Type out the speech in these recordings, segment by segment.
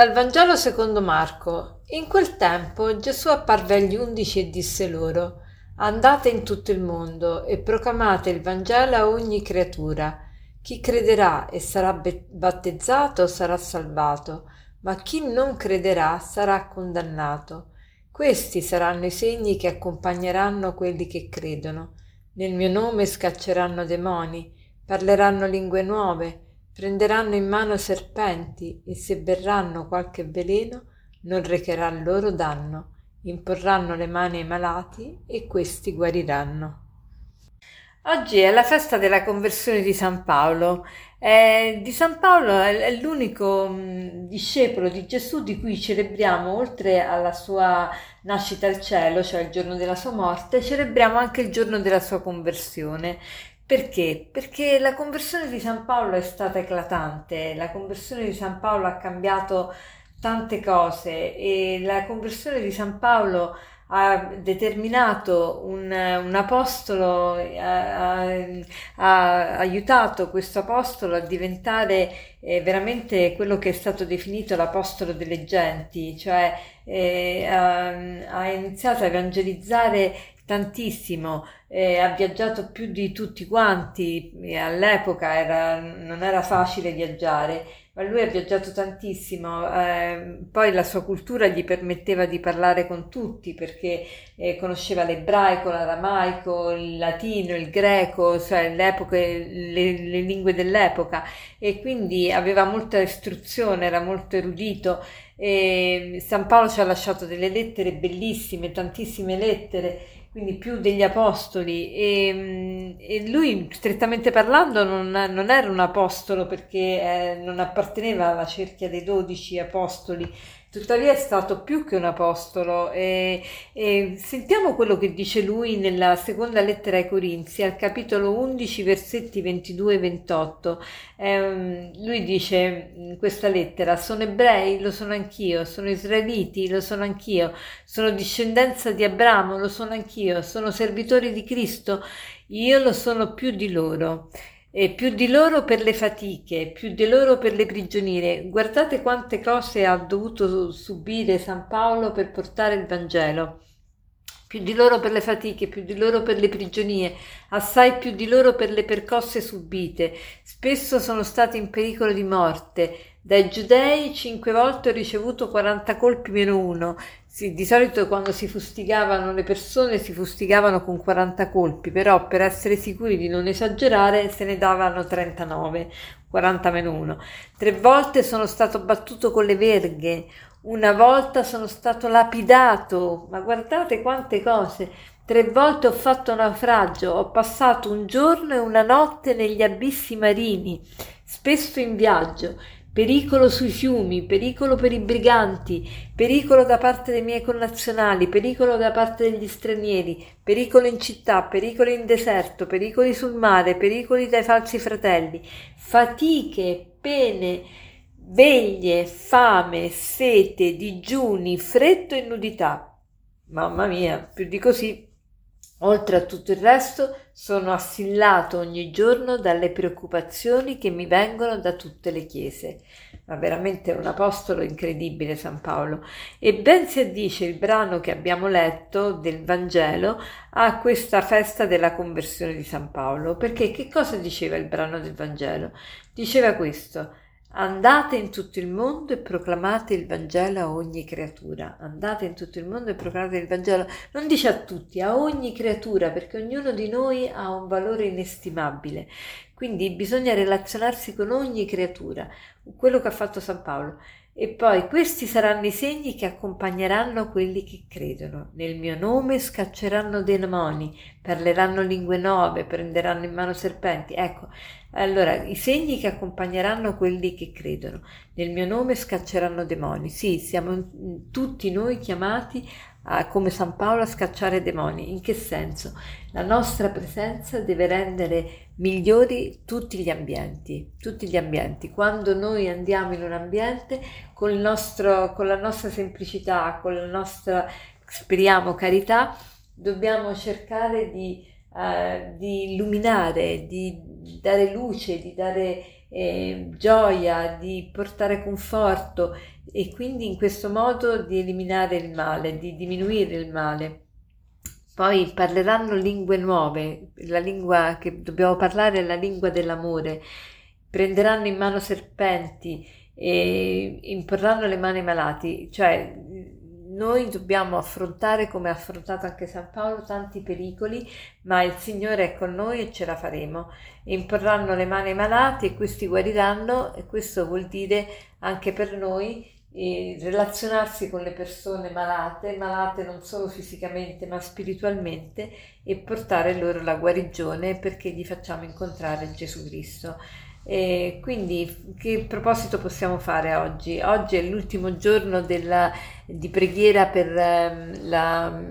Dal Vangelo secondo Marco. In quel tempo Gesù apparve agli undici e disse loro, Andate in tutto il mondo e proclamate il Vangelo a ogni creatura. Chi crederà e sarà battezzato sarà salvato, ma chi non crederà sarà condannato. Questi saranno i segni che accompagneranno quelli che credono. Nel mio nome scacceranno demoni, parleranno lingue nuove, prenderanno in mano serpenti e se berranno qualche veleno non recherà loro danno, imporranno le mani ai malati e questi guariranno. Oggi è la festa della conversione di San Paolo. Eh, di San Paolo è l'unico mh, discepolo di Gesù di cui celebriamo, oltre alla sua nascita al cielo, cioè il giorno della sua morte, celebriamo anche il giorno della sua conversione. Perché? Perché la conversione di San Paolo è stata eclatante, la conversione di San Paolo ha cambiato tante cose e la conversione di San Paolo ha determinato un, un apostolo, ha, ha, aiutato questo apostolo a diventare eh, veramente quello che è stato definito l'apostolo delle genti, cioè eh, ha, ha iniziato a evangelizzare tantissimo, eh, ha viaggiato più di tutti quanti, all'epoca era, non era facile viaggiare, ma lui ha viaggiato tantissimo, eh, poi la sua cultura gli permetteva di parlare con tutti perché eh, conosceva l'ebraico, l'aramaico, il latino, il greco, cioè le, le lingue dell'epoca e quindi aveva molta istruzione, era molto erudito. E San Paolo ci ha lasciato delle lettere bellissime, tantissime lettere quindi più degli apostoli. E, mm, e lui strettamente parlando non, non, era un apostolo perché eh, non apparteneva alla cerchia dei dodici apostoli Tuttavia è stato più che un apostolo e, e, sentiamo quello che dice lui nella seconda lettera ai Corinzi, al capitolo 11, versetti 22 e 28. Eh, lui dice in questa lettera, sono ebrei, lo sono anch'io, sono israeliti, lo sono anch'io, sono discendenza di Abramo, lo sono anch'io, sono servitori di Cristo, io lo sono più di loro e più di loro per le fatiche, più di loro per le prigionie. Guardate quante cose ha dovuto subire San Paolo per portare il Vangelo. Più di loro per le fatiche, più di loro per le prigionie, assai più di loro per le percosse subite. Spesso sono stati in pericolo di morte. Dai giudei cinque volte ho ricevuto 40 colpi meno uno. Sì, di solito quando si fustigavano le persone si fustigavano con 40 colpi, però per essere sicuri di non esagerare se ne davano 39, 40 meno 1. Tre volte sono stato battuto con le verghe, una volta sono stato lapidato, ma guardate quante cose. Tre volte ho fatto naufragio, ho passato un giorno e una notte negli abissi marini, spesso in viaggio pericolo sui fiumi, pericolo per i briganti, pericolo da parte dei miei connazionali, pericolo da parte degli stranieri, pericolo in città, pericolo in deserto, pericoli sul mare, pericoli dai falsi fratelli, fatiche, pene, veglie, fame, sete, digiuni, freddo e nudità. Mamma mia, più di così Oltre a tutto il resto, sono assillato ogni giorno dalle preoccupazioni che mi vengono da tutte le chiese. Ma veramente un apostolo incredibile San Paolo. E ben si addice il brano che abbiamo letto del Vangelo a questa festa della conversione di San Paolo. Perché che cosa diceva il brano del Vangelo? Diceva questo. Andate in tutto il mondo e proclamate il Vangelo a ogni creatura. Andate in tutto il mondo e proclamate il Vangelo. Non dice a tutti, a ogni creatura, perché ognuno di noi ha un valore inestimabile. Quindi bisogna relazionarsi con ogni creatura, quello che ha fatto San Paolo. E poi questi saranno i segni che accompagneranno quelli che credono. Nel mio nome scacceranno demoni, parleranno lingue nuove, prenderanno in mano serpenti. Ecco, allora, i segni che accompagneranno quelli che credono. Nel mio nome scacceranno demoni. Sì, siamo tutti noi chiamati a, come San Paolo a scacciare demoni. In che senso? La nostra presenza deve rendere migliori tutti gli ambienti, tutti gli ambienti. Quando noi andiamo in un ambiente con, nostro, con la nostra semplicità, con la nostra, speriamo, carità, dobbiamo cercare di, uh, di illuminare, di dare luce, di dare eh, gioia, di portare conforto e quindi in questo modo di eliminare il male, di diminuire il male. Poi parleranno lingue nuove, la lingua che dobbiamo parlare è la lingua dell'amore, prenderanno in mano serpenti e imporranno le mani ai malati, cioè noi dobbiamo affrontare, come ha affrontato anche San Paolo, tanti pericoli, ma il Signore è con noi e ce la faremo. Imporranno le mani ai malati e questi guariranno e questo vuol dire anche per noi e relazionarsi con le persone malate, malate non solo fisicamente ma spiritualmente e portare loro la guarigione perché gli facciamo incontrare Gesù Cristo. E quindi che proposito possiamo fare oggi? Oggi è l'ultimo giorno della, di preghiera per um, la,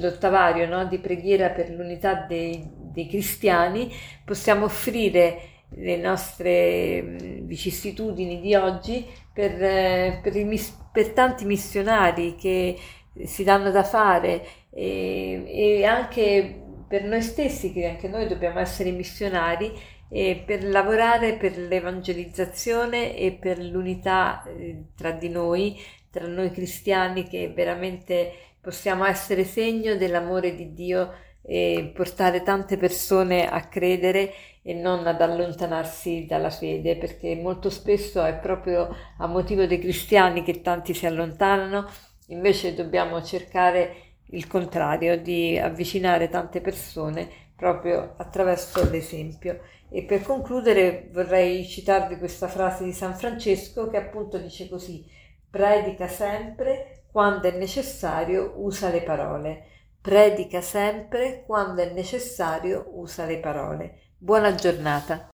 l'ottavario, no? di preghiera per l'unità dei, dei cristiani, possiamo offrire le nostre vicissitudini di oggi per, per, i, per tanti missionari che si danno da fare e, e, anche per noi stessi, che anche noi dobbiamo essere missionari, e per lavorare per l'evangelizzazione e per l'unità eh, tra di noi, tra noi cristiani, che veramente possiamo essere segno dell'amore di Dio e portare tante persone a credere e non ad allontanarsi dalla fede, perché molto spesso è proprio a motivo dei cristiani che tanti si allontanano, invece dobbiamo cercare il contrario, di avvicinare tante persone proprio attraverso l'esempio. E per concludere vorrei citarvi questa frase di San Francesco che appunto dice così, predica sempre, quando è necessario usa le parole. Predica sempre, quando è necessario usa le parole. Buona giornata.